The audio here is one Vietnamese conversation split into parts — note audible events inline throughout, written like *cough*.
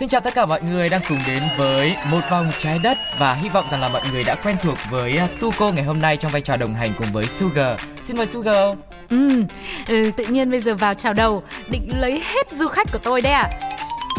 Xin chào tất cả mọi người đang cùng đến với một vòng trái đất và hy vọng rằng là mọi người đã quen thuộc với à, tu Tuco ngày hôm nay trong vai trò đồng hành cùng với Sugar. Xin mời Sugar. Ừ, ừ, tự nhiên bây giờ vào chào đầu Định lấy hết du khách của tôi đấy à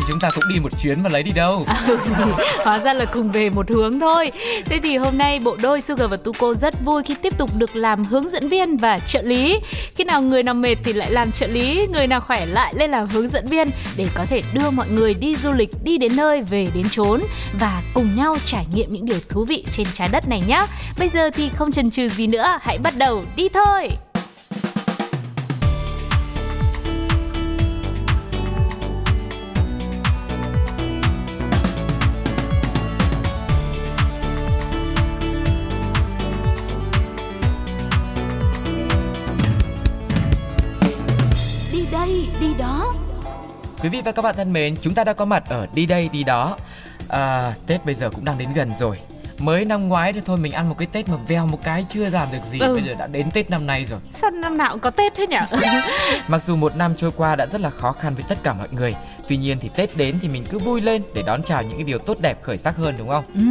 thì chúng ta cũng đi một chuyến mà lấy đi đâu. À, *laughs* Hóa ra là cùng về một hướng thôi. Thế thì hôm nay bộ đôi Sugar và Tuko rất vui khi tiếp tục được làm hướng dẫn viên và trợ lý. Khi nào người nào mệt thì lại làm trợ lý Người nào khỏe lại lên làm hướng dẫn viên Để có thể đưa mọi người đi du lịch, đi đến nơi, về đến chốn Và cùng nhau trải nghiệm những điều thú vị trên trái đất này nhé Bây giờ thì không chần chừ gì nữa, hãy bắt đầu đi thôi. Quý vị và các bạn thân mến, chúng ta đã có mặt ở đi đây đi đó. À, Tết bây giờ cũng đang đến gần rồi. Mới năm ngoái thì thôi mình ăn một cái Tết mà vèo một cái chưa làm được gì. Ừ. Bây giờ đã đến Tết năm nay rồi. Sao năm nào cũng có Tết thế nhỉ? *laughs* Mặc dù một năm trôi qua đã rất là khó khăn với tất cả mọi người, tuy nhiên thì Tết đến thì mình cứ vui lên để đón chào những cái điều tốt đẹp khởi sắc hơn đúng không? Ừ,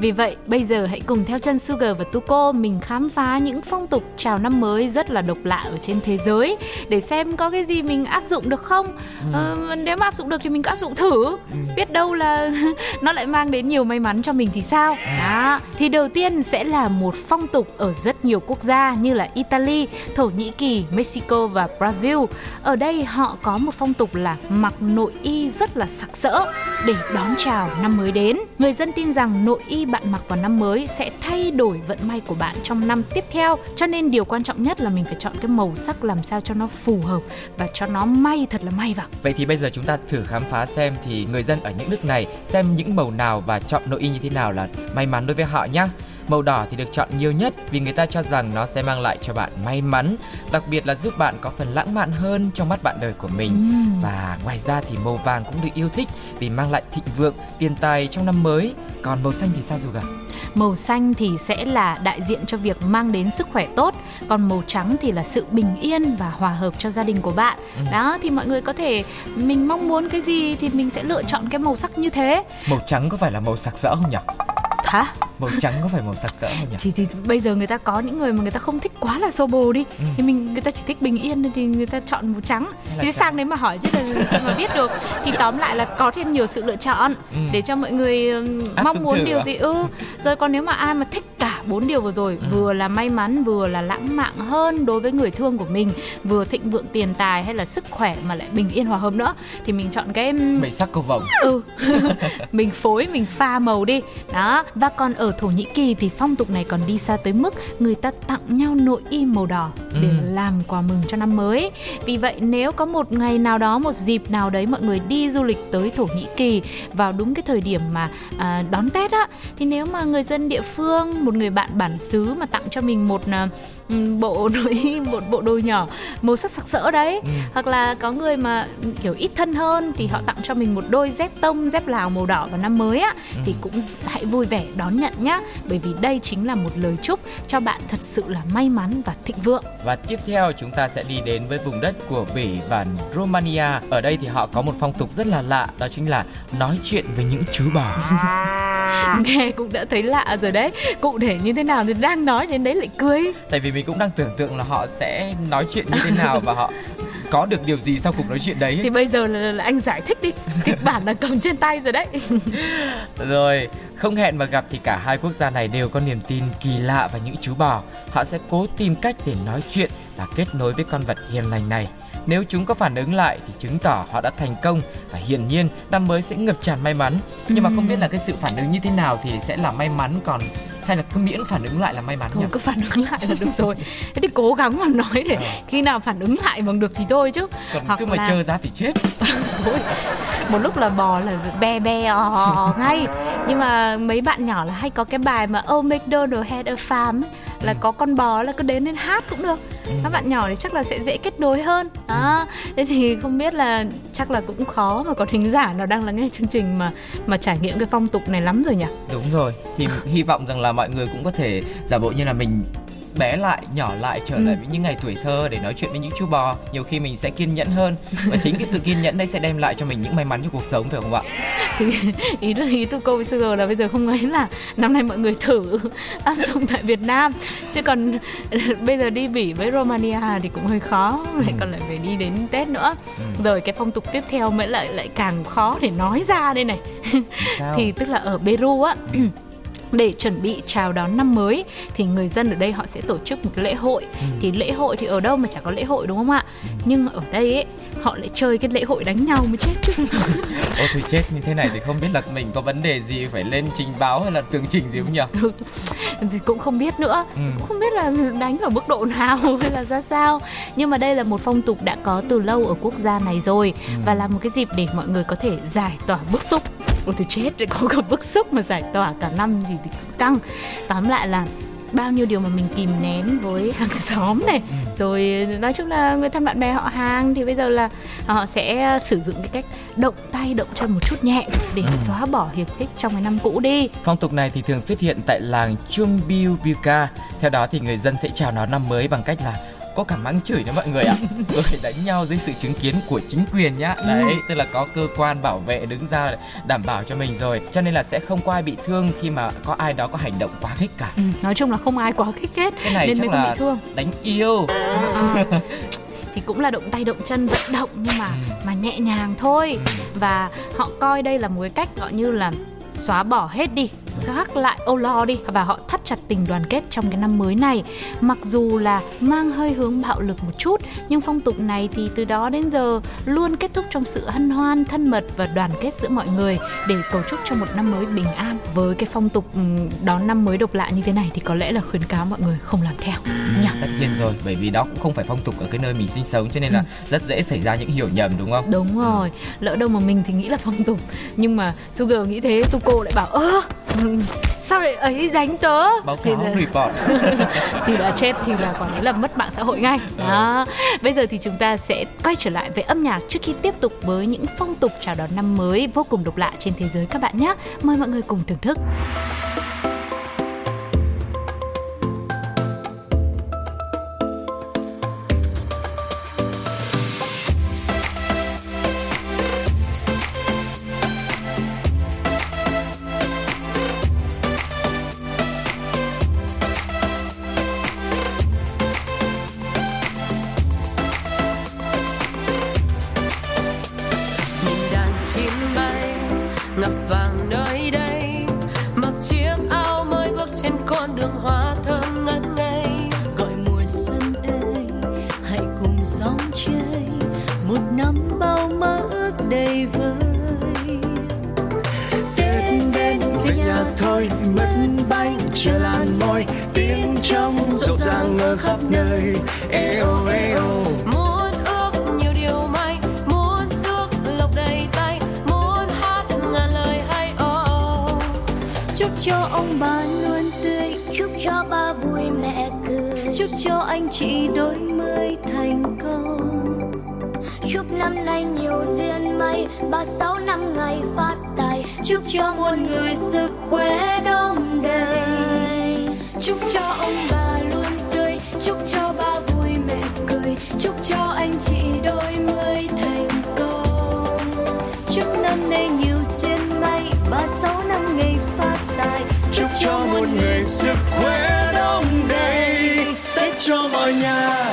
vì vậy bây giờ hãy cùng theo chân Sugar và Tuko mình khám phá những phong tục chào năm mới rất là độc lạ ở trên thế giới để xem có cái gì mình áp dụng được không. Ờ, nếu mà áp dụng được thì mình cứ áp dụng thử. Biết đâu là *laughs* nó lại mang đến nhiều may mắn cho mình thì sao? Đó, thì đầu tiên sẽ là một phong tục ở rất nhiều quốc gia như là Italy, Thổ Nhĩ Kỳ, Mexico và Brazil. Ở đây họ có một phong tục là mặc nội y rất là sặc sỡ để đón chào năm mới đến. Người dân tin rằng nội y bạn mặc vào năm mới sẽ thay đổi vận may của bạn trong năm tiếp theo. Cho nên điều quan trọng nhất là mình phải chọn cái màu sắc làm sao cho nó phù hợp và cho nó may thật là may vào. Vậy thì bây giờ chúng ta thử khám phá xem thì người dân ở những nước này xem những màu nào và chọn nội y như thế nào là may mắn đối với họ nhé. Màu đỏ thì được chọn nhiều nhất vì người ta cho rằng nó sẽ mang lại cho bạn may mắn, đặc biệt là giúp bạn có phần lãng mạn hơn trong mắt bạn đời của mình. Ừm. Và ngoài ra thì màu vàng cũng được yêu thích vì mang lại thịnh vượng, tiền tài trong năm mới. Còn màu xanh thì sao Duga? Màu xanh thì sẽ là đại diện cho việc mang đến sức khỏe tốt, còn màu trắng thì là sự bình yên và hòa hợp cho gia đình của bạn. Ừ. Đó thì mọi người có thể mình mong muốn cái gì thì mình sẽ lựa chọn cái màu sắc như thế. Màu trắng có phải là màu sặc sỡ không nhỉ? Hả? Màu trắng có phải màu sặc sỡ không nhỉ? Thì, thì bây giờ người ta có những người mà người ta không thích quá là xô bồ đi Ừ. thì mình người ta chỉ thích bình yên thì người ta chọn màu trắng là thì sao? sang đấy mà hỏi chứ là *laughs* mà biết được thì tóm lại là có thêm nhiều sự lựa chọn Ừ. để cho mọi người ừm, Áp mong muốn điều à? gì ừ rồi còn nếu mà ai mà thích cả bốn điều vừa rồi Ừ. vừa là may mắn vừa là lãng mạn hơn đối với người thương của mình vừa thịnh vượng tiền tài hay là sức khỏe mà lại bình yên hòa hợp nữa thì mình chọn cái ừm, Bảy sắc cầu vồng. ừ *laughs* mình phối mình pha màu đi đó và còn ở thổ nhĩ kỳ thì phong tục này còn đi xa tới mức người ta tặng nhau nội y màu đỏ để Ừ. làm quà mừng cho năm mới vì vậy nếu có một ngày nào đó một dịp nào đấy mọi người đi du lịch tới thổ nhĩ kỳ vào đúng cái thời điểm mà à, đón tết á thì nếu mà người dân địa phương một người bạn bản xứ mà tặng cho mình một ừm, bộ nội y *laughs* một bộ đồ nhỏ màu sắc sặc sỡ đấy Ừ. hoặc là có người mà kiểu ít thân hơn thì họ tặng cho mình một đôi dép tông dép lào màu đỏ vào năm mới á Ừ. thì cũng hãy vui vẻ đón nhận nhá bởi vì đây chính là một lời chúc cho bạn thật sự là may mắn và thịnh vượng Và tiếp theo chúng ta sẽ đi đến với vùng đất của Bỉ và Romania. Ở đây thì họ có một phong tục rất là lạ, đó chính là nói chuyện với những chú bò. *laughs* nghe cũng đã thấy lạ rồi đấy cụ thể như thế nào thì đang nói đến đấy lại cười Tại vì mình cũng đang tưởng tượng là họ sẽ nói chuyện như thế nào và họ có được điều gì sau cuộc nói chuyện đấy. thì bây giờ là, là anh giải thích đi *laughs* kịch bản là cầm trên tay rồi đấy *laughs* Rồi, không hẹn mà gặp thì cả hai quốc gia này đều có niềm tin kỳ lạ vào những chú bò. Họ sẽ cố tìm cách để nói chuyện và kết nối với con vật hiền lành này. Nếu chúng có phản ứng lại thì chứng tỏ họ đã thành công và hiển nhiên năm mới sẽ ngập tràn may mắn. Nhưng mà không biết là cái sự phản ứng như thế nào thì sẽ là may mắn còn hay là cứ miễn phản ứng lại là may mắn Thôi nhỉ? cứ phản ứng lại là được rồi. *laughs* Thế thì cố gắng mà nói để Ờ. khi nào phản ứng lại bằng được thì thôi chứ. Còn hoặc cứ mà là- chơi ra thì chết. *laughs* Một lúc là bò là be be ò, ò ngay. Nhưng mà mấy bạn nhỏ là hay có cái bài mà Oh McDonald had a farm ấy, là có con bò là cứ đến lên hát cũng được các bạn nhỏ thì chắc là sẽ dễ kết nối hơn. Đó. Thế thì không biết là chắc là cũng khó mà có thính giả nào đang lắng nghe chương trình mà mà trải nghiệm cái phong tục này lắm rồi nhỉ? Đúng rồi. Thì hy vọng rằng là mọi người cũng có thể giả bộ như là mình bé lại nhỏ lại trở Ừ. lại với những ngày tuổi thơ để nói chuyện với những chú bò. Nhiều khi mình sẽ kiên nhẫn hơn. Và chính cái sự kiên nhẫn đấy sẽ đem lại cho mình những may mắn trong cuộc sống phải không ạ? Thì *laughs* ý ý tôi câu Sugar là bây giờ không ấy là năm nay mọi người thử *laughs* áp dụng tại Việt Nam. Chứ còn *laughs* bây giờ đi Bỉ với Romania thì cũng hơi khó lại còn lại phải đi đến Tết nữa. Ừ. rồi cái phong tục tiếp theo mới lại lại càng khó để nói ra đây này. Thì tức là ở Peru á *clears throat* để chuẩn bị chào đón năm mới thì người dân ở đây họ sẽ tổ chức một cái lễ hội Ừ. thì lễ hội thì ở đâu mà chả có lễ hội đúng không ạ nhưng ở đây ấy họ lại chơi cái lễ hội đánh nhau mới chết chứ *laughs* Ô thôi chết như thế này thì không biết là mình có vấn đề gì phải lên trình báo hay là tường trình gì không nhỉ? thì cũng không biết nữa Ừ. cũng không biết là đánh ở mức độ nào *laughs* hay là ra sao nhưng mà đây là một phong tục đã có từ lâu ở quốc gia này rồi Ừ. và là một cái dịp để mọi người có thể giải tỏa bức xúc ôi tôi chết để có cả bức xúc mà giải tỏa cả năm gì thì cũng căng tóm lại là bao nhiêu điều mà mình kìm nén với *laughs* hàng xóm này Ừ. rồi nói chung là người thân bạn bè họ hàng thì bây giờ là họ sẽ sử dụng cái cách động tay động chân một chút nhẹ để Ừ. xóa bỏ hiềm khích trong cái năm cũ đi Phong tục này thì thường xuất hiện tại làng Chumbiubica. Theo đó thì người dân sẽ chào đón năm mới bằng cách là có cả mắng chửi nữa mọi người ạ. *laughs* Rồi đánh nhau dưới sự chứng kiến của chính quyền nhá. Đấy tức là có cơ quan bảo vệ đứng ra đảm bảo cho mình rồi. Cho nên là sẽ không có ai bị thương khi mà có ai đó có hành động quá khích cả. Ừ, nói chung là không ai quá khích hết cái này nên chắc mới là bị thương. đánh yêu. À, *laughs* thì cũng là động tay động chân vận động nhưng mà Ừ. mà nhẹ nhàng thôi. Ừ. và họ coi đây là một cái cách gọi như là xóa bỏ hết đi gác lại âu lo đi. Và họ thắt chặt tình đoàn kết trong cái năm mới này. Mặc dù là mang hơi hướng bạo lực một chút nhưng phong tục này thì từ đó đến giờ luôn kết thúc trong sự hân hoan thân mật và đoàn kết giữa mọi người để cầu chúc cho một năm mới bình an. Với cái phong tục đón năm mới độc lạ như thế này thì có lẽ là khuyến cáo mọi người không làm theo. Nhỉ? tất nhiên rồi bởi vì đó cũng không phải phong tục ở cái nơi mình sinh sống cho nên là rất dễ xảy ra những hiểu nhầm đúng không? Đúng rồi, lỡ đâu mà mình thì nghĩ là phong tục. Nhưng mà Sugar nghĩ thế, Tuko lại bảo Ơ, ừ, sao lại ấy đánh tớ? Báo thì cáo là, report *laughs* thì là chết, thì là quả đấy là mất mạng xã hội ngay. Đó, bây giờ thì chúng ta sẽ quay trở lại với âm nhạc Trước khi tiếp tục với những phong tục chào đón năm mới Vô cùng độc lạ trên thế giới các bạn nhé. Mời mọi người cùng thưởng thức cho ông bà luôn tươi. Chúc cho ba vui mẹ cười. Chúc cho anh chị đôi mươi thành công. Chúc năm nay nhiều duyên may ba sáu năm ngày phát tài. Chúc cho muôn người sức khỏe đông đầy. Chúc cho ông bà luôn tươi chúc cho ba vui mẹ cười. Chúc cho anh chị muôn người sức khỏe đông đầy tết cho mọi nhà.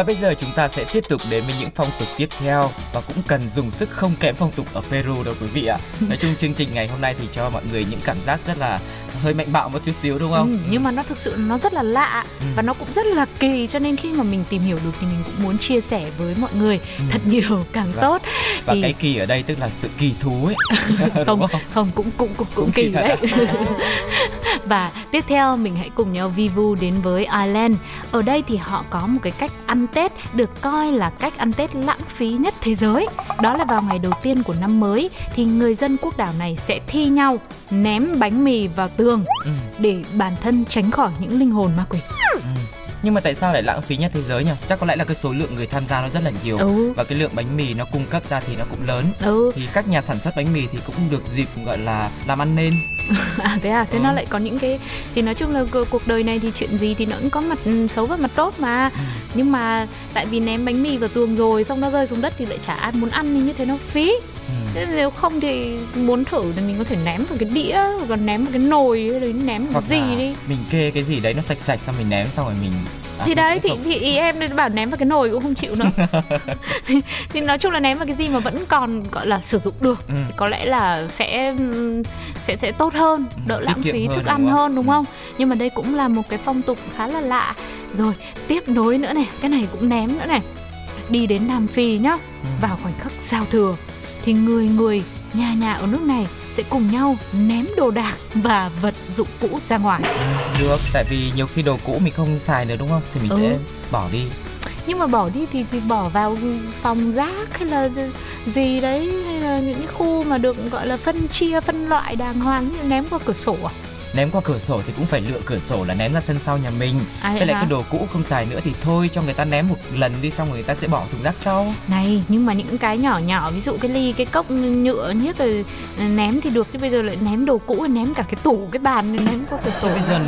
Và bây giờ chúng ta sẽ tiếp tục đến với những phong tục tiếp theo và cũng cần dùng sức không kém phong tục ở Peru đâu quý vị ạ. Nói chung chương trình ngày hôm nay thì cho mọi người những cảm giác rất là hơi mạnh bạo một chút xíu đúng không? Ừ, nhưng mà nó thực sự nó rất là lạ Ừ. và nó cũng rất là kỳ cho nên khi mà mình tìm hiểu được thì mình cũng muốn chia sẻ với mọi người Ừ. thật nhiều *laughs* càng Vâng. tốt. Và thì cái kỳ ở đây tức là sự kỳ thú ấy. *laughs* không không? không cũng cũng cũng, cũng kỳ đấy. *laughs* và tiếp theo mình hãy cùng nhau vi vu đến với Ireland. Ở đây thì họ có một cái cách ăn Tết được coi là cách ăn Tết lãng phí nhất thế giới. Đó là vào ngày đầu tiên của năm mới thì người dân quốc đảo này sẽ thi nhau ném bánh mì vào tường Ừ, để bản thân tránh khỏi những linh hồn ma quỷ. ừ. Nhưng mà tại sao lại lãng phí nhất thế giới nhỉ? Chắc có lẽ là cái số lượng người tham gia nó rất là nhiều Ừ. và cái lượng bánh mì nó cung cấp ra thì nó cũng lớn. Ừ, Thì các nhà sản xuất bánh mì thì cũng được dịp gọi là làm ăn nên. *laughs* à thế à, thế Ừ. nó lại có những cái thì nói chung là cu- cuộc đời này thì chuyện gì thì nó cũng có mặt ừ, xấu và mặt tốt mà. Ừ. Nhưng mà tại vì ném bánh mì vào tường rồi xong nó rơi xuống đất thì lại chả ai muốn ăn thì như thế nó phí. Ừ. Thế nếu không thì muốn thử thì mình có thể ném vào cái đĩa hoặc là ném vào cái nồi là ném vào Hoặc cái gì là đi. mình kê cái gì đấy nó sạch sạch xong mình ném xong rồi mình à, thì đấy thì, thì ý em bảo ném vào cái nồi cũng không chịu nữa thì, *laughs* *laughs* thì nói chung là ném vào cái gì mà vẫn còn gọi là sử dụng được Ừ. thì có lẽ là sẽ sẽ sẽ tốt hơn Ừ, đỡ tiết lãng phí thức ăn hơn đúng Ừ. không nhưng mà đây cũng là một cái phong tục khá là lạ rồi tiếp nối nữa này cái này cũng ném nữa này đi đến Nam Phi nhá Ừ. vào khoảnh khắc giao thừa thì người người nhà nhà ở nước này sẽ cùng nhau ném đồ đạc và vật dụng cũ ra ngoài được tại vì nhiều khi đồ cũ mình không xài nữa đúng không thì mình Ừ. sẽ bỏ đi nhưng mà bỏ đi thì, thì bỏ vào phòng rác hay là gì- gì đấy hay là những cái khu mà được gọi là phân chia phân loại đàng hoàng như ném qua cửa sổ à? Ném qua cửa sổ thì cũng phải lựa cửa sổ là ném ra sân sau nhà mình. À, với lại hả? cái đồ cũ không xài nữa thì thôi cho người ta ném một lần đi xong người ta sẽ bỏ thùng rác sau. Này nhưng mà những cái nhỏ nhỏ ví dụ cái ly cái cốc nhựa nhất rồi ném thì được chứ bây giờ lại ném đồ cũ ném cả cái tủ cái bàn ném qua cửa sổ. Bây giờ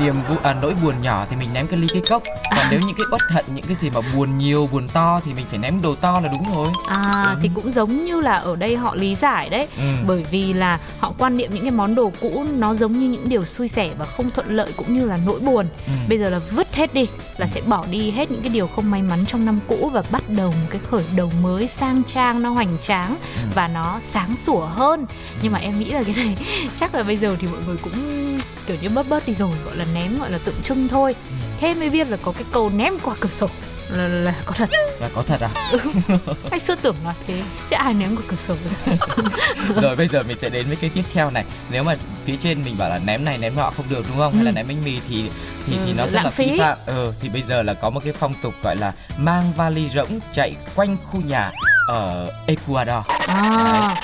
niềm vui à, nỗi buồn nhỏ thì mình ném cái ly cái cốc. Còn nếu những cái bất hận những cái gì mà buồn nhiều buồn to thì mình phải ném đồ to là đúng rồi. À Ừ. thì cũng giống như là ở đây họ lý giải đấy. Ừ. bởi vì là họ quan niệm những cái món đồ cũ nó giống như những điều xui xẻ và không thuận lợi cũng như là nỗi buồn Ừ. bây giờ là vứt hết đi là sẽ bỏ đi hết những cái điều không may mắn trong năm cũ và bắt đầu một cái khởi đầu mới sang trang nó hoành tráng Ừ. và nó sáng sủa hơn. Nhưng mà em nghĩ là cái này *laughs* chắc là bây giờ thì mọi người cũng kiểu như bớt bớt đi rồi gọi là ném gọi là tượng trưng thôi. Ừ. thế mới biết là có cái câu ném qua cửa sổ. Là, là, là có thật. Là có thật à? Hay xưa tưởng là thế chứ ai ném qua cửa sổ *laughs* rồi bây giờ mình sẽ đến với cái tiếp theo này. Nếu mà phía trên mình bảo là ném này ném nọ không được đúng không? Hay là Ừ. ném bánh mì thì thì thì Ừ, nó rất là phí phí. Phạm ừ thì bây giờ là có một cái phong tục gọi là mang vali rỗng chạy quanh khu nhà ở Ecuador À,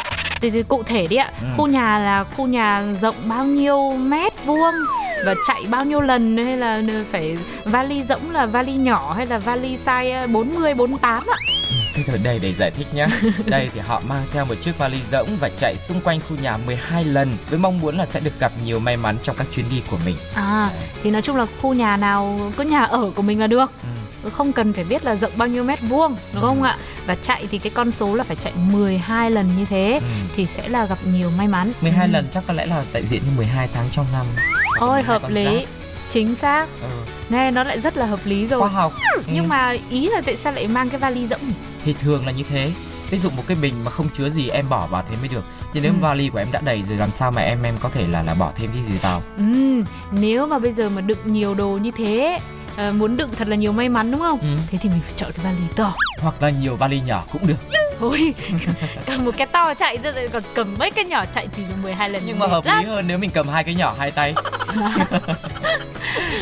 thì, thì cụ thể đi ạ. Ừ. Khu nhà là khu nhà rộng bao nhiêu mét vuông và chạy bao nhiêu lần hay là phải vali rỗng là vali nhỏ hay là vali size 40 48 ạ. Thế thôi đây để giải thích nhé. *laughs* Đây thì họ mang theo một chiếc vali rỗng và chạy xung quanh khu nhà 12 lần với mong muốn là sẽ được gặp nhiều may mắn trong các chuyến đi của mình. À, thì nói chung là khu nhà nào có nhà ở của mình là được. Ừ. Không cần phải biết là rộng bao nhiêu mét vuông, đúng Ừ. không ạ? Và chạy thì cái con số là phải chạy 12 lần như thế Ừ. thì sẽ là gặp nhiều may mắn. 12 Ừ. lần chắc có lẽ là đại diện như 12 tháng trong năm. Ôi 12 hợp lý. giáp. Chính xác. Ừ. Nghe nó lại rất là hợp lý rồi. Khoa học. Nhưng Ừ. mà ý là tại sao lại mang cái vali rỗng nhỉ? thì thường là như thế. Ví dụ một cái bình mà không chứa gì em bỏ vào thế mới được. chứ nếu Ừ. vali của em đã đầy rồi làm sao mà em em có thể là là bỏ thêm cái gì vào? Ừm, nếu mà bây giờ mà đựng nhiều đồ như thế ờ, muốn đựng thật là nhiều may mắn đúng không? Ừ. Thế thì mình phải chọn cái vali to. Hoặc là nhiều vali nhỏ cũng được. Thôi, *laughs* cầm một cái to chạy ra rồi còn cầm mấy cái nhỏ chạy thì 12 lần Nhưng mà hợp lắm. lý hơn nếu mình cầm hai cái nhỏ hai tay. *laughs*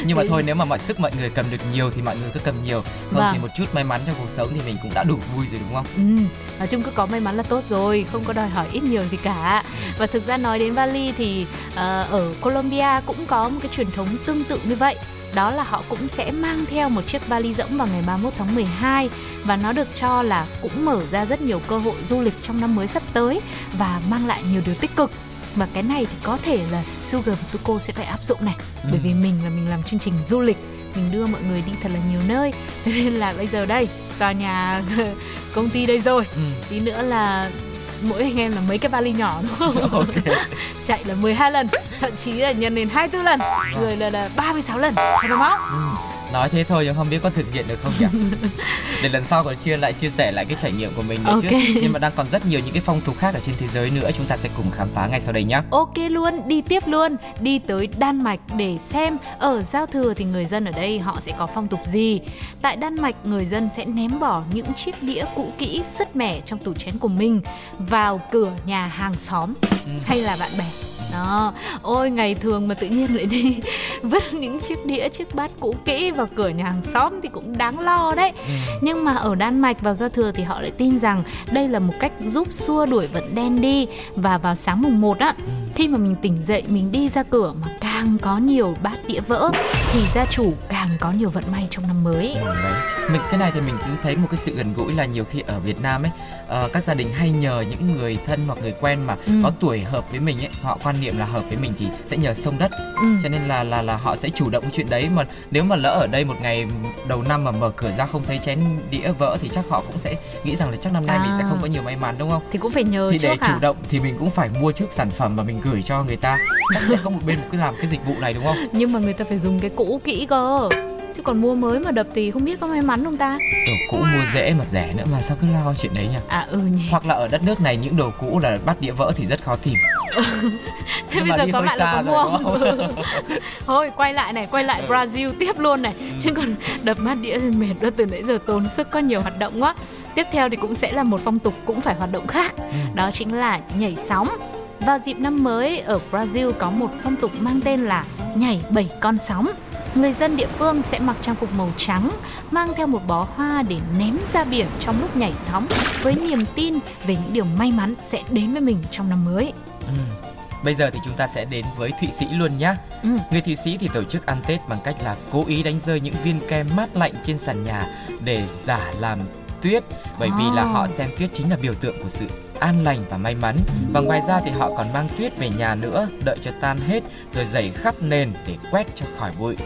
Nhưng mà thôi nếu mà mọi sức mọi người cầm được nhiều thì mọi người cứ cầm nhiều. Không Vâng. thì một chút may mắn trong cuộc sống thì mình cũng đã đủ vui rồi đúng không? Ừ, nói chung cứ có may mắn là tốt rồi, không có đòi hỏi ít nhiều gì cả. Và thực ra nói đến vali thì ờ, ở Colombia cũng có một cái truyền thống tương tự như vậy. Đó là họ cũng sẽ mang theo một chiếc vali rỗng vào ngày 31 tháng 12 và nó được cho là cũng mở ra rất nhiều cơ hội du lịch trong năm mới sắp tới và mang lại nhiều điều tích cực. Mà cái này thì có thể là Sugar và Tuko sẽ phải áp dụng này bởi Ừ. vì mình là mình làm chương trình du lịch mình đưa mọi người đi thật là nhiều nơi *laughs* nên là bây giờ đây vào nhà *laughs* công ty đây rồi Ừ. tí nữa là mỗi anh em là mấy cái vali nhỏ đúng không *laughs* Ok. *laughs* chạy là 12 lần thậm chí là nhân lên 24 lần rồi là, là 36 lần phải không Ừ. nói thế thôi nhưng không biết có thực hiện được không nhỉ *laughs* để lần sau còn chia lại chia sẻ lại cái trải nghiệm của mình nữa Ok. chứ nhưng mà đang còn rất nhiều những cái phong tục khác ở trên thế giới nữa chúng ta sẽ cùng khám phá ngay sau đây nhé Ok luôn, đi tiếp luôn, đi tới Đan Mạch để xem ở giao thừa thì người dân ở đây họ sẽ có phong tục gì. Tại Đan Mạch, người dân sẽ ném bỏ những chiếc đĩa cũ kỹ sứt mẻ trong tủ chén của mình vào cửa nhà hàng xóm Ừ. hay là bạn bè. Đó, ôi ngày thường mà tự nhiên lại đi *laughs* vứt những chiếc đĩa, chiếc bát cũ kỹ vào cửa nhà hàng xóm thì cũng đáng lo đấy. Ừ. Nhưng mà ở Đan Mạch vào giao thừa thì họ lại tin rằng đây là một cách giúp xua đuổi vận đen đi và vào sáng mùng 1 á, khi mà mình tỉnh dậy mình đi ra cửa mà càng có nhiều bát đĩa vỡ thì gia chủ càng có nhiều vận may trong năm mới. Ừ. Mình cái này thì mình cũng thấy một cái sự gần gũi là nhiều khi ở Việt Nam ấy ờ, các gia đình hay nhờ những người thân hoặc người quen mà Ừ. có tuổi hợp với mình ấy họ quan niệm là hợp với mình thì sẽ nhờ sông đất Ừ. cho nên là là là họ sẽ chủ động chuyện đấy mà nếu mà lỡ ở đây một ngày đầu năm mà mở cửa ra không thấy chén đĩa vỡ thì chắc họ cũng sẽ nghĩ rằng là chắc năm nay mình sẽ À. không có nhiều may mắn đúng không Thì cũng phải nhờ thì để trước chủ à? động thì mình cũng phải mua trước sản phẩm và mình gửi cho người ta chắc sẽ có một bên cứ làm cái dịch vụ này đúng không *laughs* Nhưng mà người ta phải dùng cái cũ kỹ cơ. Chứ còn mua mới mà đập thì không biết có may mắn không ta? đồ cũ mua dễ mà rẻ nữa mà sao cứ lo chuyện đấy nhỉ À ừ nhỉ. hoặc là ở đất nước này những đồ cũ là bắt đĩa vỡ thì rất khó tìm *laughs* Thế bây giờ có bạn là có mua không? *laughs* Thôi quay lại này, quay lại Ừ. Brazil tiếp luôn này. Chứ còn đập bát đĩa thì mệt đó từ nãy giờ tốn sức có nhiều hoạt động quá. Tiếp theo thì cũng sẽ là một phong tục cũng phải hoạt động khác. Ừ. Đó chính là nhảy sóng. Vào dịp năm mới ở Brazil có một phong tục mang tên là nhảy bảy con sóng. Người dân địa phương sẽ mặc trang phục màu trắng, mang theo một bó hoa để ném ra biển trong lúc nhảy sóng với niềm tin về những điều may mắn sẽ đến với mình trong năm mới. Ừ. Bây giờ thì chúng ta sẽ đến với Thụy Sĩ luôn nhé. Ừ. Người Thụy Sĩ thì tổ chức ăn Tết bằng cách là cố ý đánh rơi những viên kem mát lạnh trên sàn nhà để giả làm tuyết bởi vì là họ xem tuyết chính là biểu tượng của sự an lành và may mắn. Và ngoài ra thì họ còn mang tuyết về nhà nữa, đợi cho tan hết, rồi dày khắp nền để quét cho khỏi bụi.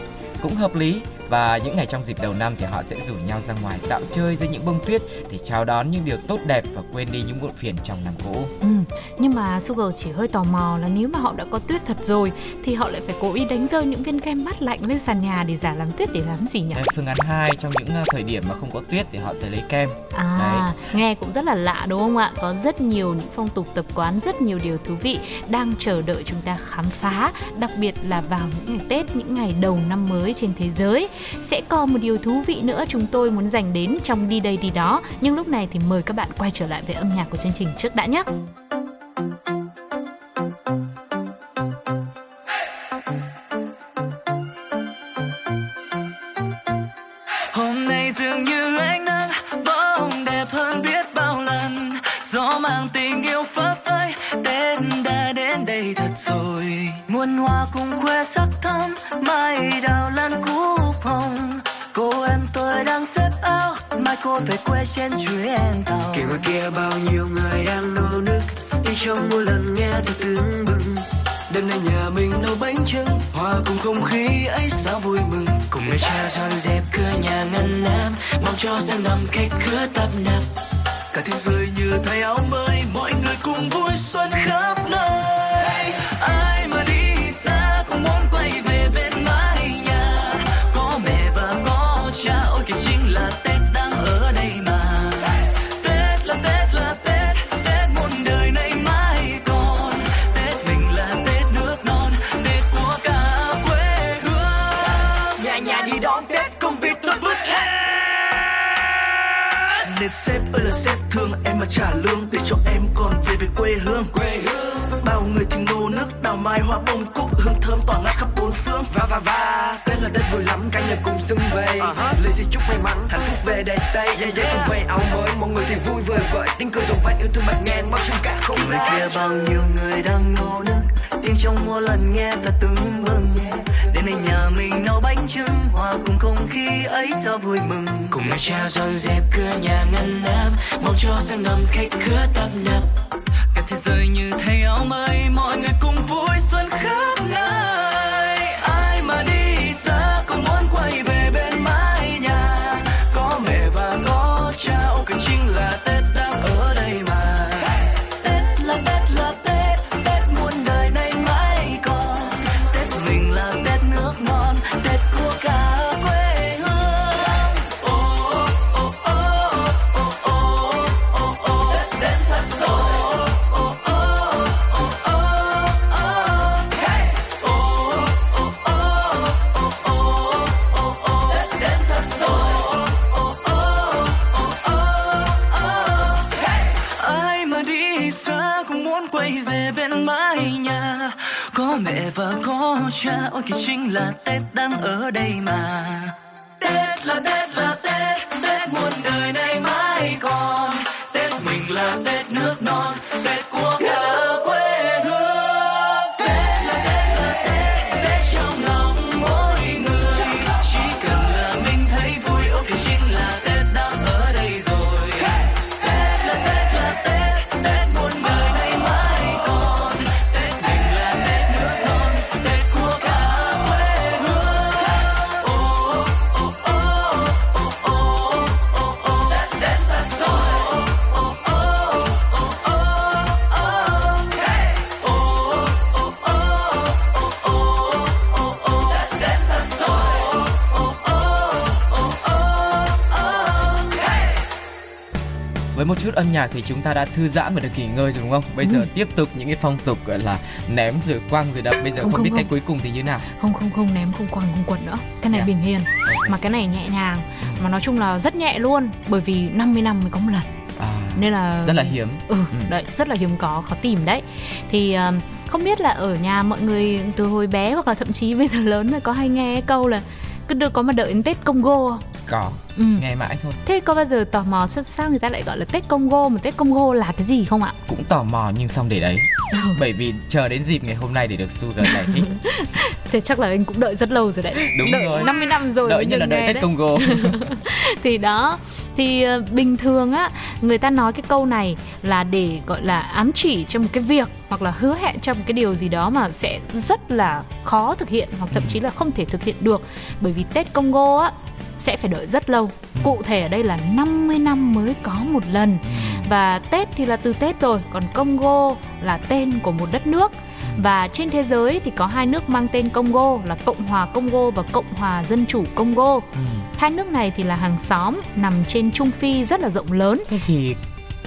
Cũng hợp lý và những ngày trong dịp đầu năm thì họ sẽ rủ nhau ra ngoài dạo chơi dưới những bông tuyết để chào đón những điều tốt đẹp và quên đi những muộn phiền trong năm cũ. Ừ, nhưng mà Sugar chỉ hơi tò mò là nếu mà họ đã có tuyết thật rồi thì họ lại phải cố ý đánh rơi những viên kem mát lạnh lên sàn nhà để giả làm tuyết để làm gì nhỉ? Đây, phương án 2 trong những uh, thời điểm mà không có tuyết thì họ sẽ lấy kem. À, nghe cũng rất là lạ đúng không ạ? Có rất nhiều những phong tục tập quán, rất nhiều điều thú vị đang chờ đợi chúng ta khám phá, đặc biệt là vào những ngày Tết, những ngày đầu năm mới trên thế giới. Sẽ còn một điều thú vị nữa chúng tôi muốn dành đến trong đi đây đi đó, nhưng lúc này thì mời các bạn quay trở lại với âm nhạc của chương trình trước đã nhé. Cho sang năm khách khứa tấp nập. Cả thế giới như thay áo mới, Mọi người cùng vui xuân khắp Nên sếp ơi là sếp thương em mà trả lương Để cho em còn về về quê hương. Quê hương. Bao người thì nô nước đào mai hoa bông cúc Hương thơm tỏa ngát khắp bốn phương. Và và và Tết là Tết vui lắm cả nhà cùng xung vầy. Lời xin chúc may mắn hạnh phúc về đầy tay. Yeah yeah. cùng về áo mới mọi người thì vui vời vợi. Tiếng cười rộn vang yêu thương bạch ngang bao chung cả không Người gian. kia bao nhiêu người đang nô nức Tiếng trong mỗi lần nghe ta tưng bừng. Đến nay nhà mình nấu bánh trưng, Hòa cùng không khí ấy sao vui mừng. Cùng người cha dọn dẹp cửa nhà ngăn nắp, Mong cho sang năm khách khứa tấp nập. Cả thế giới như thay áo mới Mọi người cùng vui xuân khắp và có cha ôi kìa chính là tết đang ở đây mà. Nhạc thì chúng ta đã thư giãn và được nghỉ ngơi rồi đúng không? Bây giờ tiếp tục những cái phong tục gọi là ném rồi quăng rồi đập. Bây giờ Không, không, không, biết không. cái cuối cùng thì như nào. không không không ném không quăng không quật nữa cái này Dạ. bình hiền Ok. mà cái này nhẹ nhàng mà nói chung là rất nhẹ luôn bởi vì 50 năm mới có một lần À, nên là rất là hiếm. ừ, Ừ. đấy rất là hiếm có khó tìm đấy thì um, không biết là ở nhà mọi người từ hồi bé hoặc là thậm chí bây giờ lớn rồi có hay nghe câu là cứ được có mà đợi đến Tết Congo không? Có, Ừ. nghe mãi thôi. Thế có bao giờ tò mò sao, người ta lại gọi là Tết Congo mà Tết Congo là cái gì không ạ? Cũng tò mò nhưng xong để đấy. *laughs* Bởi vì chờ đến dịp ngày hôm nay để được Sugar giải thích. *laughs* Thế chắc là anh cũng đợi rất lâu rồi đấy. Đúng đợi rồi. 50 năm rồi Đợi như là đợi Tết đấy. Congo. *laughs* thì đó thì ờ, bình thường á người ta nói cái câu này là để gọi là ám chỉ cho một cái việc hoặc là hứa hẹn cho một cái điều gì đó mà sẽ rất là khó thực hiện hoặc thậm chí là không thể thực hiện được bởi vì Tết Congo á sẽ phải đợi rất lâu cụ thể ở đây là 50 năm mới có một lần và Tết thì là từ Tết rồi còn Congo là tên của một đất nước và trên thế giới thì có hai nước mang tên Congo là Cộng hòa Congo và Cộng hòa Dân chủ Congo Ừ. Hai nước này thì là hàng xóm nằm trên Trung Phi rất là rộng lớn. Thế thì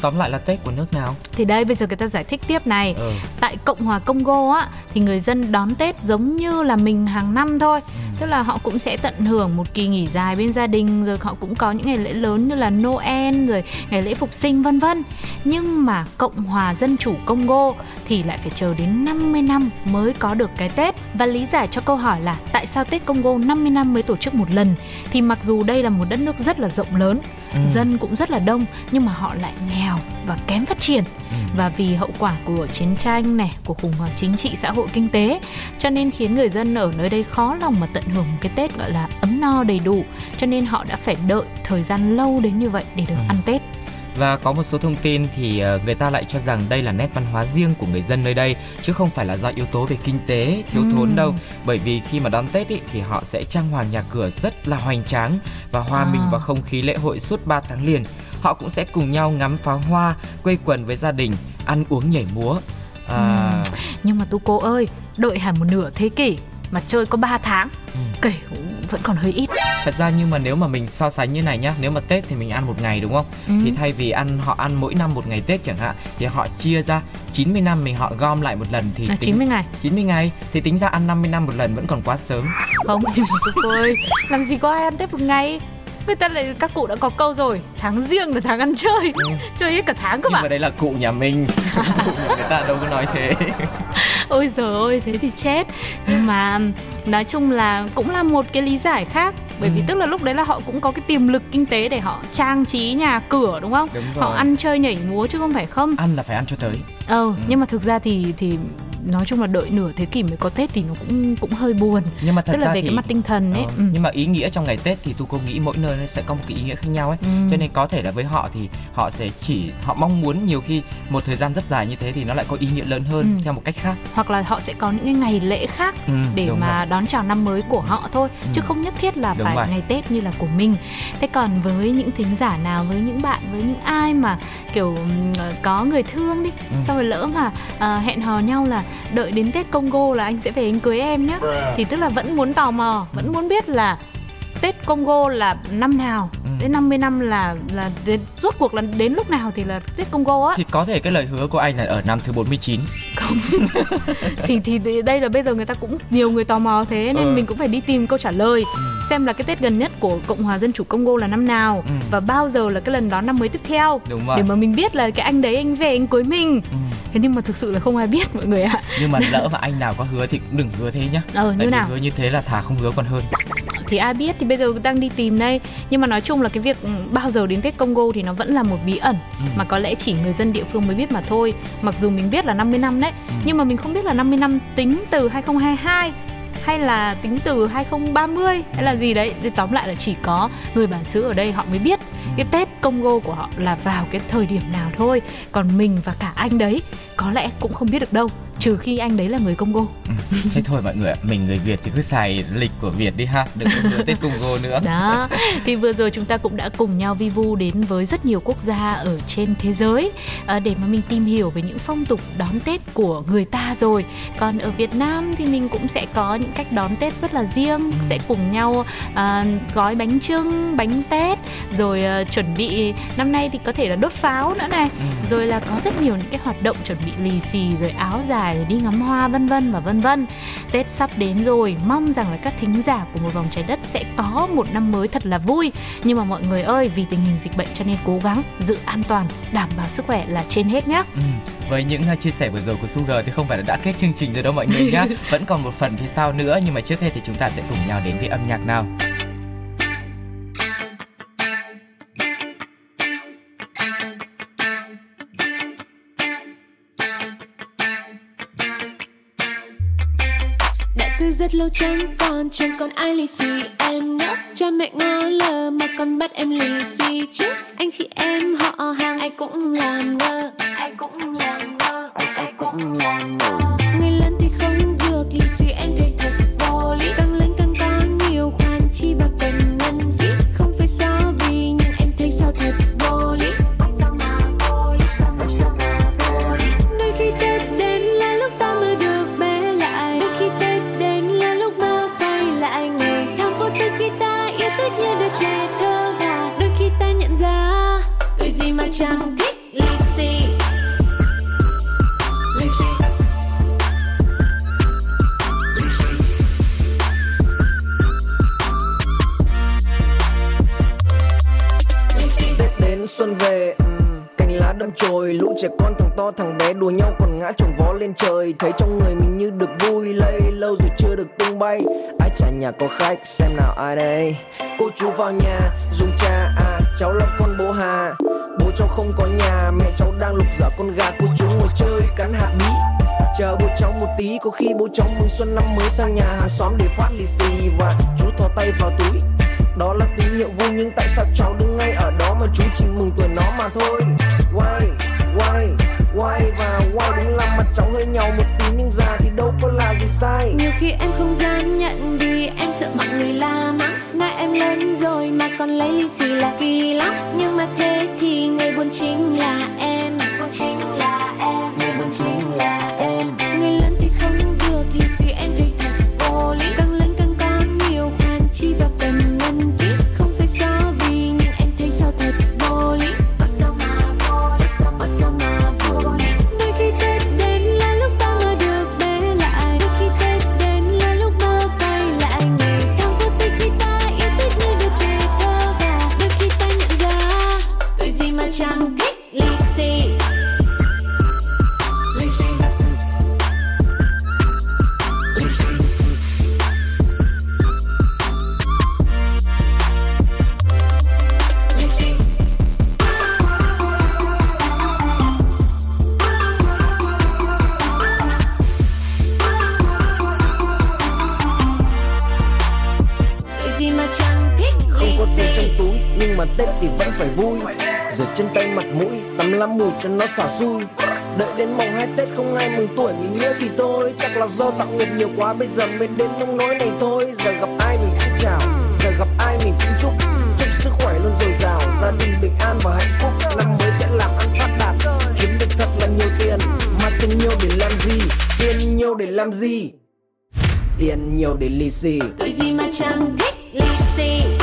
tóm lại là Tết của nước nào? Thì đây bây giờ người ta giải thích tiếp này. Ừ. Tại Cộng hòa Congo á thì người dân đón Tết giống như là mình hàng năm thôi. Tức là họ cũng sẽ tận hưởng một kỳ nghỉ dài bên gia đình rồi họ cũng có những ngày lễ lớn như là Noel rồi ngày lễ phục sinh vân vân. Nhưng mà Cộng hòa Dân chủ Congo thì lại phải chờ đến 50 năm mới có được cái Tết. Và lý giải cho câu hỏi là tại sao Tết Congo 50 năm mới tổ chức một lần thì mặc dù đây là một đất nước rất là rộng lớn, Ừ. dân cũng rất là đông nhưng mà họ lại nghèo và kém phát triển Ừ. và vì hậu quả của chiến tranh này của khủng hoảng chính trị xã hội kinh tế cho nên khiến người dân ở nơi đây khó lòng mà tận hưởng một cái tết gọi là ấm no đầy đủ cho nên họ đã phải đợi thời gian lâu đến như vậy để được Ừ. ăn tết Và có một số thông tin thì ờ, người ta lại cho rằng đây là nét văn hóa riêng của người dân nơi đây chứ không phải là do yếu tố về kinh tế thiếu Ừm. thốn đâu. Bởi vì khi mà đón Tết ý, thì họ sẽ trang hoàng nhà cửa rất là hoành tráng và hòa À. mình vào không khí lễ hội suốt 3 tháng liền. Họ cũng sẽ cùng nhau ngắm pháo hoa, quây quần với gia đình, ăn uống nhảy múa. À, nhưng mà tu cô ơi đợi hẳn một nửa thế kỷ mà chơi có 3 tháng Ừ. kể vẫn còn hơi ít Thật ra nhưng mà nếu mà mình so sánh như này nhá, nếu mà Tết thì mình ăn một ngày đúng không? Ừ. Thì thay vì ăn họ ăn mỗi năm một ngày Tết chẳng hạn thì họ chia ra 90 năm mình họ gom lại một lần thì là tính 90 ngày 90 ngày thì tính ra ăn 50 năm một lần vẫn còn quá sớm. không *laughs* mà cô ơi làm gì có ai ăn tết một ngày người ta lại các cụ đã có câu rồi tháng riêng là tháng ăn chơi Ừ. chơi hết cả tháng cơ Nhưng mà đấy là cụ nhà mình. *laughs* cụ nhà người ta đâu có nói thế. *laughs* ôi giời ơi thế thì chết nhưng mà nói chung là cũng là một cái lý giải khác bởi vì Ừ. tức là lúc đấy là họ cũng có cái tiềm lực kinh tế để họ trang trí nhà cửa đúng không Đúng họ rồi. ăn chơi nhảy múa chứ không phải không Ăn là phải ăn cho tới. ờ nhưng mà thực ra thì thì nói chung là đợi nửa thế kỷ mới có tết thì nó cũng cũng hơi buồn Nhưng mà thật tức là ra về thì cái mặt tinh thần ấy Ờ, ừ. nhưng mà ý nghĩa trong ngày Tết thì tôi cô nghĩ mỗi nơi nó sẽ có một cái ý nghĩa khác nhau ấy. Ừ. Cho nên có thể là với họ thì họ sẽ chỉ họ mong muốn nhiều khi một thời gian rất dài như thế thì nó lại có ý nghĩa lớn hơn Ừ. theo một cách khác. hoặc là họ sẽ có những cái ngày lễ khác Ừ, để mà rồi. đón chào năm mới của họ thôi Ừ. chứ không nhất thiết là Đúng phải vậy. ngày Tết như là của mình. Thế còn với những thính giả nào với những bạn với những ai mà kiểu ừm, ờ, có người thương đi Ừ. xong rồi lỡ mà ờ, hẹn hò nhau là đợi đến Tết Congo là anh sẽ về anh cưới em nhé thì tức là vẫn muốn tò mò Ừ. vẫn muốn biết là Tết Congo là năm nào Ừ. đến 50 năm là là đến, rốt cuộc là đến lúc nào thì là Tết Congo á Thì có thể cái lời hứa của anh là ở năm thứ 49. không *laughs* thì thì đây là bây giờ người ta cũng nhiều người tò mò thế nên Ừ. mình cũng phải đi tìm câu trả lời xem là cái Tết gần nhất của Cộng hòa Dân chủ Congo là năm nào Ừ. và bao giờ là cái lần đón năm mới tiếp theo Đúng rồi. để mà mình biết là cái anh đấy anh về anh cưới mình Ừ. thế nhưng mà thực sự là không ai biết mọi người ạ. Nhưng mà lỡ mà anh nào có hứa thì cũng đừng hứa thế nhá. Ờ như nào? hứa như thế là thà không hứa còn hơn. Thì ai biết thì bây giờ đang đi tìm đây. Nhưng mà nói chung là cái việc ừ, bao giờ đến Tết Congo thì nó vẫn là một bí ẩn. Ừ. mà có lẽ chỉ người dân địa phương mới biết mà thôi. Mặc dù mình biết là 50 năm đấy Ừ. nhưng mà mình không biết là 50 năm tính từ 2022 hay là tính từ 2030 hay là gì đấy. Thì tóm lại là chỉ có người bản xứ ở đây họ mới biết cái Tết Congo của họ là vào cái thời điểm nào thôi. Còn mình và cả anh đấy, có lẽ cũng không biết được đâu trừ khi anh đấy là người Congo. Thế thôi mọi người ạ mình người việt thì cứ xài lịch của việt đi ha đừng có hứa tết congo nữa. *laughs* Đó, thì vừa rồi chúng ta cũng đã cùng nhau vi vu đến với rất nhiều quốc gia ở trên thế giới. À, để mà mình tìm hiểu về những phong tục đón Tết của người ta rồi. Còn ở Việt Nam thì mình cũng sẽ có những cách đón Tết rất là riêng, sẽ cùng nhau à, gói bánh trưng, bánh Tết, rồi à, chuẩn bị năm nay thì có thể là đốt pháo nữa này, rồi là có rất nhiều những cái hoạt động chuẩn bị lì xì, rồi áo dài, rồi đi ngắm hoa vân vân và vân vân. Tết sắp đến rồi, mong rằng là các thính giả của một vòng trái đất sẽ có một năm mới thật là vui. Nhưng mà mọi người ơi, vì tình hình dịch bệnh cho nên cố gắng giữ an toàn, đảm bảo sức khỏe là trên hết nhé. Ừ. Với những uh, chia sẻ vừa rồi của Sugar thì không phải là đã kết chương trình rồi đâu mọi người nhá *laughs* Vẫn còn một phần phía sau nữa Nhưng mà trước hết thì chúng ta sẽ cùng nhau đến với âm nhạc nào rất lâu chẳng còn chẳng còn ai lì xì em nữa. Cha mẹ ngó lờ mà còn bắt em lì xì chứ. Anh chị em họ hàng, ai cũng làm ngơ, ai cũng làm ngơ, ai cũng làm ngơ. Xuân về cành lá đâm chồi, lũ trẻ con thằng to thằng bé đùa nhau còn ngã chồng vó lên trời. Thấy trong người mình như được vui, lây lâu rồi chưa được tung bay. Ai trả nhà có khách, xem nào ai đây. Cô chú vào nhà, dùng trà à cháu là con bố hà. Bố cháu không có nhà, mẹ cháu đang lục dở con gà. Cô chú ngồi chơi cắn hạt bí. Chờ bố cháu một tí, có khi bố cháu mừng xuân năm mới sang nhà. Hàng xóm để phát lì xì và chú thò tay vào túi đó là tín hiệu vui nhưng tại sao cháu đứng ngay ở đó mà chú chỉ mừng tuổi nó mà thôi? Quay quay quay và quay đúng là mặt cháu hơi nhau một tí nhưng già thì đâu có là gì sai. Nhiều khi em không dám nhận vì em sợ mọi người la mắng. Ngại em lớn rồi mà còn lấy xì là kỳ lắm. Nhưng mà thế thì người buồn chính là em. Buồn chính là em. Người buồn chính là cho nó xả xui. Đợi đến mồng hai tết không ai mừng tuổi mình nữa thì thôi. Chắc là do tạo nghiệp nhiều quá, bây giờ mới đến nông nỗi này thôi. Giờ gặp ai mình cũng chào, giờ gặp ai mình cũng chúc. Chúc sức khỏe luôn dồi dào, gia đình bình an và hạnh phúc. Năm mới sẽ làm ăn phát đạt, kiếm được thật là nhiều tiền. Mà tiền nhiều để làm gì? Tiền nhiều để làm gì? Tiền nhiều để lì xì. Tôi gì mà chẳng thích lì xì?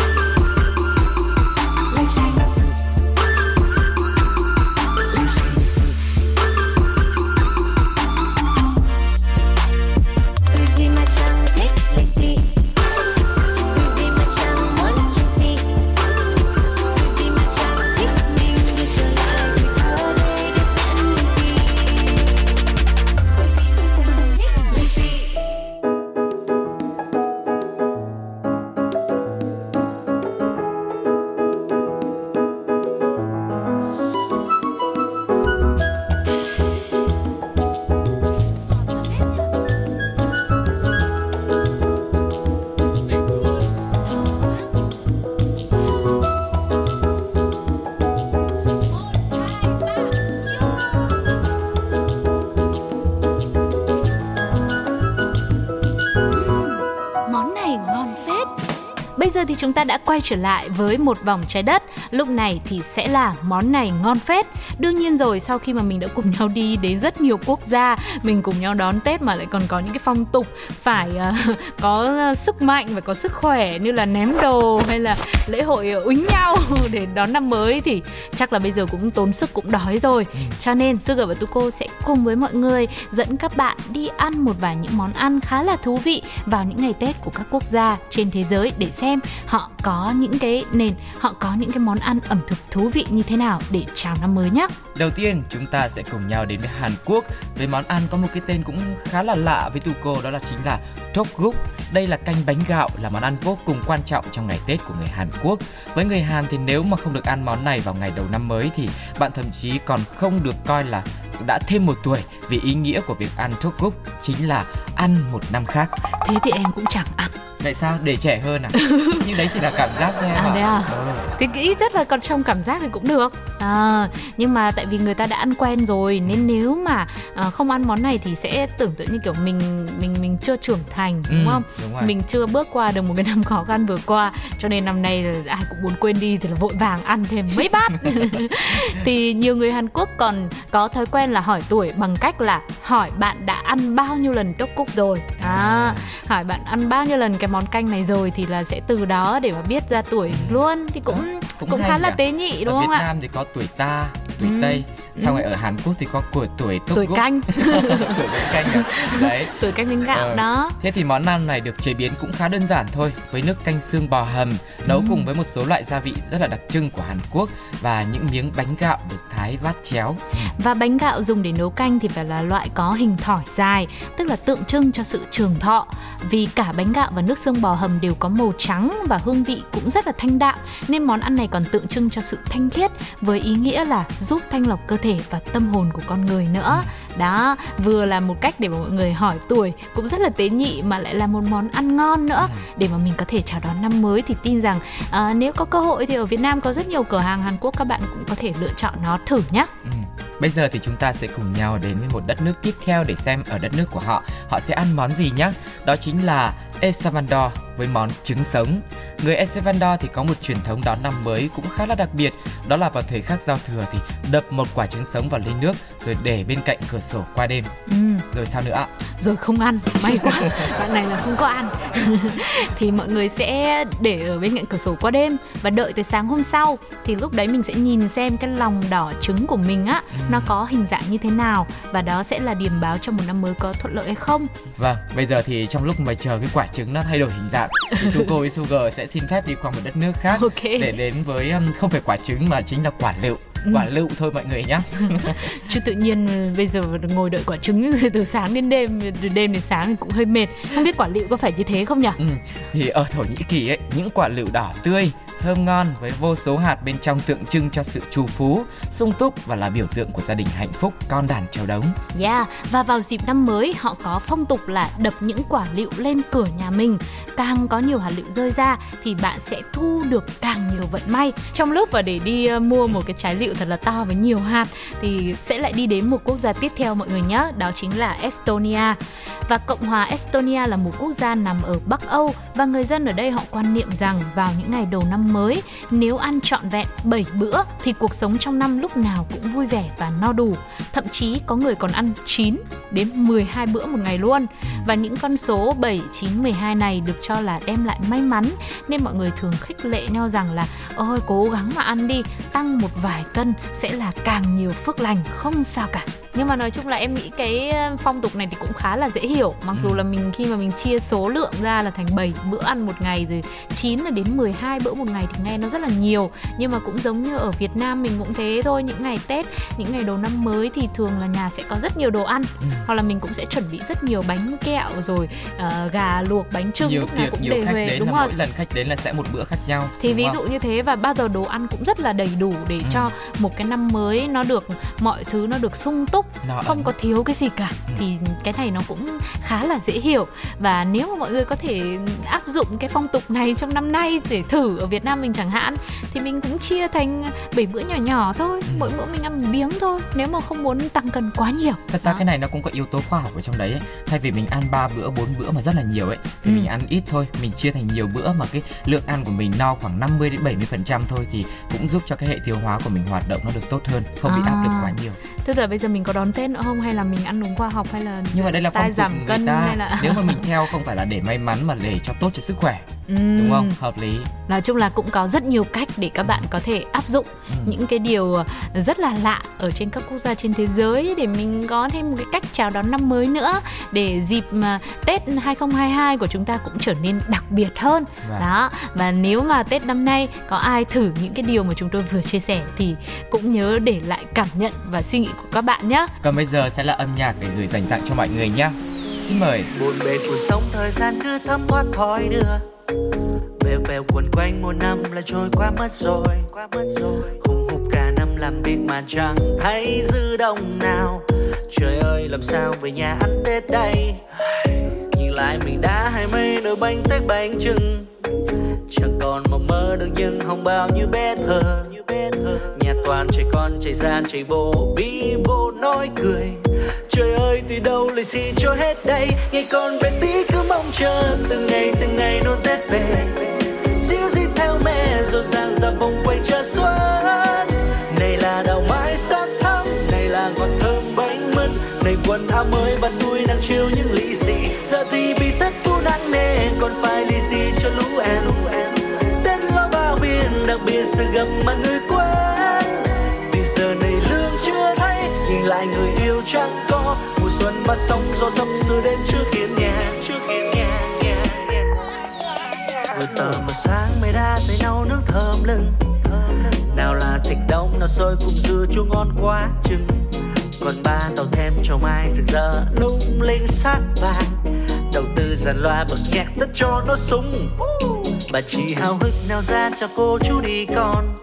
Chúng ta đã quay trở lại với một vòng trái đất. Lúc này thì sẽ là món này ngon phết. Đương nhiên rồi, sau khi mà mình đã cùng nhau đi đến rất nhiều quốc gia, mình cùng nhau đón Tết mà lại còn có những cái phong tục phải uh, *laughs* có sức mạnh và có sức khỏe như là ném đồ hay là lễ hội uýnh nhau *laughs* để đón năm mới thì chắc là bây giờ cũng tốn sức cũng đói rồi. Ừ. Cho nên Sugar và Tuko sẽ cùng với mọi người dẫn các bạn đi ăn một vài những món ăn khá là thú vị vào những ngày Tết của các quốc gia trên thế giới để xem họ có những cái nền họ có những cái món ăn ẩm thực thú vị như thế nào để chào năm mới nhé. Đầu tiên chúng ta sẽ cùng nhau đến với Hàn Quốc với món ăn có một cái tên cũng khá là lạ với Tuko đó là chính là Tteokguk. Đây là canh bánh gạo là món ăn vô cùng quan trọng trong ngày Tết của người Hàn Quốc. Với người Hàn thì nếu mà không được ăn món này vào ngày đầu năm mới thì bạn thậm chí còn không được coi là đã thêm một tuổi vì ý nghĩa của việc ăn Tteokguk chính là ăn một năm khác. Thế thì em cũng chẳng ăn. Tại sao? Để trẻ hơn à? *laughs* Nhưng đấy chỉ là cảm giác thôi à, đấy à? Ừ. thì ít nhất là còn trong cảm giác thì cũng được. À, nhưng mà tại vì người ta đã ăn quen rồi nên nếu mà à, không ăn món này thì sẽ tưởng tượng như kiểu mình mình mình chưa trưởng thành đúng ừ, không? đúng rồi. mình chưa bước qua được một cái *laughs* năm khó khăn vừa qua. Cho nên năm nay ai cũng muốn quên đi thì là vội vàng ăn thêm mấy bát. *laughs* Thì nhiều người Hàn Quốc còn có thói quen là hỏi tuổi bằng cách là hỏi bạn đã ăn bao nhiêu lần tốc cúc rồi à, hỏi bạn ăn bao nhiêu lần cái món canh này rồi thì là sẽ từ đó để mà biết ra tuổi ừ. luôn thì cũng cũng, cũng khá là tế nhị đúng ở không ạ? Việt Nam thì có tuổi ta, tuổi ừ. Tây xong ừ. rồi ở Hàn Quốc thì có tuổi tuổi tốc tuổi canh *laughs* tuổi canh à. *laughs* đấy tuổi canh bánh gạo ờ. đó thế thì món ăn này được chế biến cũng khá đơn giản thôi với nước canh xương bò hầm nấu ừ. cùng với một số loại gia vị rất là đặc trưng của Hàn Quốc và những miếng bánh gạo được thái vát chéo và bánh gạo dùng để nấu canh thì phải là loại có hình thỏi dài, tức là tượng trưng cho sự trường thọ vì cả bánh gạo và nước xương bò hầm đều có màu trắng và hương vị cũng rất là thanh đạm, nên món ăn này còn tượng trưng cho sự thanh khiết với ý nghĩa là giúp thanh lọc cơ thể và tâm hồn của con người nữa ừ đó vừa là một cách để mà mọi người hỏi tuổi cũng rất là tế nhị mà lại là một món ăn ngon nữa ừ. để mà mình có thể chào đón năm mới thì tin rằng à, nếu có cơ hội thì ở Việt Nam có rất nhiều cửa hàng Hàn Quốc các bạn cũng có thể lựa chọn nó thử nhé. Ừ. Bây giờ thì chúng ta sẽ cùng nhau đến với một đất nước tiếp theo để xem ở đất nước của họ họ sẽ ăn món gì nhé. Đó chính là El Salvador với món trứng sống. Người El Salvador thì có một truyền thống đón năm mới cũng khá là đặc biệt, đó là vào thời khắc giao thừa thì đập một quả trứng sống vào ly nước rồi để bên cạnh cửa sổ qua đêm. Ừ. Rồi sao nữa ạ? Rồi không ăn, may quá. *laughs* Bạn này là không có ăn. *laughs* thì mọi người sẽ để ở bên cạnh cửa sổ qua đêm và đợi tới sáng hôm sau thì lúc đấy mình sẽ nhìn xem cái lòng đỏ trứng của mình á ừ. nó có hình dạng như thế nào và đó sẽ là điểm báo cho một năm mới có thuận lợi hay không. Vâng, bây giờ thì trong lúc mà chờ cái quả trứng nó thay đổi hình dạng *laughs* thì Tuko với Sugar sẽ xin phép đi qua một đất nước khác okay. để đến với um, không phải quả trứng mà chính là quả lựu ừ. quả lựu thôi mọi người nhé *laughs* chứ tự nhiên bây giờ ngồi đợi quả trứng *laughs* từ sáng đến đêm từ đêm đến sáng thì cũng hơi mệt không biết quả lựu có phải như thế không nhỉ ừ. thì ở thổ nhĩ kỳ ấy những quả lựu đỏ tươi thơm ngon với vô số hạt bên trong tượng trưng cho sự trù phú, sung túc và là biểu tượng của gia đình hạnh phúc, con đàn trâu đống. Yeah, và vào dịp năm mới họ có phong tục là đập những quả lựu lên cửa nhà mình. Càng có nhiều hạt lựu rơi ra thì bạn sẽ thu được càng nhiều vận may. Trong lúc và để đi ờ, mua một cái trái lựu thật là to với nhiều hạt thì sẽ lại đi đến một quốc gia tiếp theo mọi người nhé, đó chính là Estonia. Và Cộng hòa Estonia là một quốc gia nằm ở Bắc Âu và người dân ở đây họ quan niệm rằng vào những ngày đầu năm mới nếu ăn trọn vẹn 7 bữa thì cuộc sống trong năm lúc nào cũng vui vẻ và no đủ. Thậm chí có người còn ăn 9 đến 12 bữa một ngày luôn. Và những con số 7, 9, 12 này được cho là đem lại may mắn nên mọi người thường khích lệ nhau rằng là ôi cố gắng mà ăn đi, tăng một vài cân sẽ là càng nhiều phước lành, không sao cả nhưng mà nói chung là em nghĩ cái phong tục này thì cũng khá là dễ hiểu mặc ừ. dù là mình khi mà mình chia số lượng ra là thành 7 bữa ăn một ngày rồi 9 là đến 12 bữa một ngày thì nghe nó rất là nhiều nhưng mà cũng giống như ở Việt Nam mình cũng thế thôi những ngày Tết những ngày đầu năm mới thì thường là nhà sẽ có rất nhiều đồ ăn ừ. hoặc là mình cũng sẽ chuẩn bị rất nhiều bánh kẹo rồi uh, gà luộc bánh trưng nhiều lúc nào cũng nhiều đề huề đúng không? Mỗi lần khách đến là sẽ một bữa khác nhau. Thì ví không? dụ như thế và bao giờ đồ ăn cũng rất là đầy đủ để ừ. cho một cái năm mới nó được mọi thứ nó được sung túc No không ấm. có thiếu cái gì cả thì cái này nó cũng khá là dễ hiểu và nếu mà mọi người có thể áp dụng cái phong tục này trong năm nay để thử ở Việt Nam mình chẳng hạn thì mình cũng chia thành 7 bữa nhỏ nhỏ thôi mỗi bữa mình ăn một miếng thôi nếu mà không muốn tăng cân quá nhiều Thật ra Đó. cái này nó cũng có yếu tố khoa học ở trong đấy ấy. Thay vì mình ăn 3 bữa, 4 bữa mà rất là nhiều ấy thì Ừ. mình ăn ít thôi, mình chia thành nhiều bữa mà cái lượng ăn của mình no khoảng 50 đến 70% thôi thì cũng giúp cho cái hệ tiêu hóa của mình hoạt động nó được tốt hơn, không bị áp lực À. quá nhiều. tức là bây giờ mình có đón Tết nữa không hay là mình ăn uống khoa học hay là Nhưng mà đây là phong giảm người cân ta. hay là Nếu mà mình theo không phải là để may mắn mà để cho tốt cho sức khỏe, Ừm. đúng không? Hợp lý. nói chung là cũng có rất nhiều cách để các bạn có thể áp dụng Ừ. những cái điều rất là lạ ở trên các quốc gia trên thế giới để mình có thêm một cái cách chào đón năm mới nữa để dịp mà Tết 2022 của chúng ta cũng trở nên đặc biệt hơn Vâng. đó và nếu mà Tết năm nay có ai thử những cái điều mà chúng tôi vừa chia sẻ thì cũng nhớ để lại cảm nhận và suy nghĩ của các bạn nhé còn bây giờ sẽ là âm nhạc để gửi dành tặng cho mọi người nhé. Xin mời. buồn bề cuộc sống thời gian cứ thấm thoát thói đưa vèo vèo quần quanh một năm là trôi qua mất rồi Qua mất rồi. hùng hục cả năm làm việc mà chẳng thấy dư đồng nào trời ơi, làm sao về nhà ăn tết đây nhìn lại mình đã hai mấy nồi bánh tét bánh trưng chẳng còn mộng mơ được nhưng không bao như bé thơ. Nhà toàn trẻ con chạy gian chạy vô bi vô nói cười. Trời ơi, từ đâu lì xin cho hết đây? Ngày con bé tí cứ mong chờ, từng ngày từng ngày nôn tết về dịu dít theo mẹ rộn ràng ra vòng quay chờ xuân. Này là đào mai sắc thắm này là ngọt thơm bánh mứt. Này quần áo mới bạn vui đang chiều những lì xì. Giờ thì bị tết nên còn phải lì xì cho lũ em. Tết lo bao biên đặc biệt sự gặp mặt người quen. Vì giờ này lương chưa thấy nhìn lại người yêu chẳng có. Mùa xuân mà sóng, gió sắp sửa đến trước hiên nhà trước hiên nhà vừa tờ mà sáng, mây ra dậy nấu nước thơm lưng nào là thịt đông, nào sôi cùng dưa chua ngon quá chừng. Còn ba tàu thêm cho mai rực rỡ, lung linh sắc vàng dàn loa bật nhạc tất cho nó súng, bà chị hào hức nào ra cho cô chú đi con.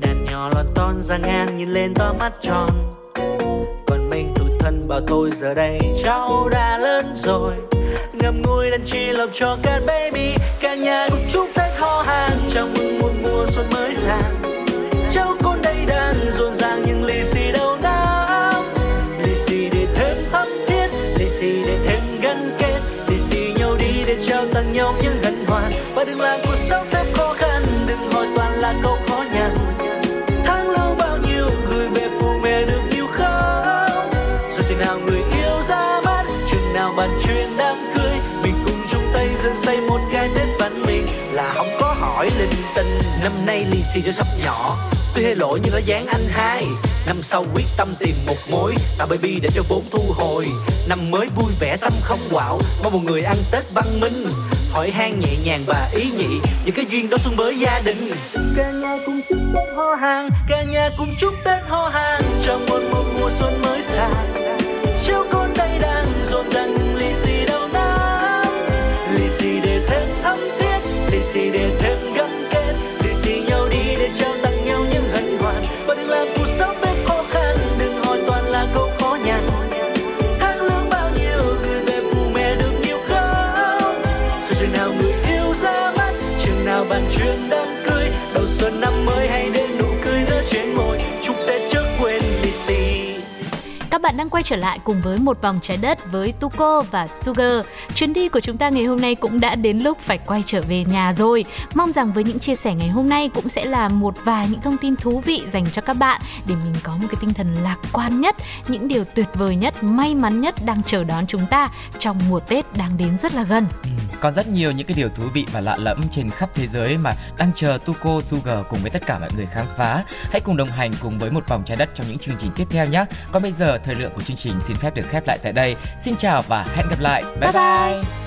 Đàn nhỏ lọt ton ra ngang nhìn lên to mắt tròn. Còn mình tụt thân bảo tôi giờ đây cháu đã lớn rồi. Ngậm ngùi đàn chi lộc cho cả baby cả nhà cùng chúc tết ho hàng. Chào mừng một mùa xuân mới sang. Cháu con đây đang rộn ràng những lì xì đâu nhau những hân hoan và đừng làm cuộc sống thêm khó khăn, đừng hỏi toàn là câu khó nhằn. Tháng lâu bao nhiêu gửi về phụ mẹ được nhiều không? Rồi chừng nào người yêu ra mắt, chừng nào bàn chuyện đám cưới. Mình cùng chung tay dân xây một cái tết văn mình. Là không có hỏi linh tinh, năm nay lì xì cho sắp nhỏ. Tuy hơi lỗi nhưng nó dán anh hai. Năm sau quyết tâm tìm một mối tạo baby để cho vốn thu hồi. Năm mới vui vẻ, tâm không quạo. Mong một người ăn tết văn minh hỏi han nhẹ nhàng và ý nhị những cái duyên đó xuân mới gia đình. Cả nhà cùng chúc tết ho hàng. Cả nhà cùng chúc tết ho hàng. Chào mừng một mùa xuân mới sang. Cháu con đây đang rộn ràng Các bạn đang quay trở lại cùng với một vòng trái đất với Tuko và Sugar. Chuyến đi của chúng ta ngày hôm nay cũng đã đến lúc phải quay trở về nhà rồi. Mong rằng với những chia sẻ ngày hôm nay cũng sẽ là một vài những thông tin thú vị dành cho các bạn để mình có một cái tinh thần lạc quan nhất, những điều tuyệt vời nhất, may mắn nhất đang chờ đón chúng ta trong mùa Tết đang đến rất là gần. Ừ, Còn rất nhiều những cái điều thú vị và lạ lẫm trên khắp thế giới mà đang chờ Tuko Sugar cùng với tất cả mọi người khám phá. Hãy cùng đồng hành cùng với một vòng trái đất trong những chương trình tiếp theo nhé. Còn bây giờ thời lượng của chương trình xin phép được khép lại tại đây. Xin chào và hẹn gặp lại. Bye bye. bye.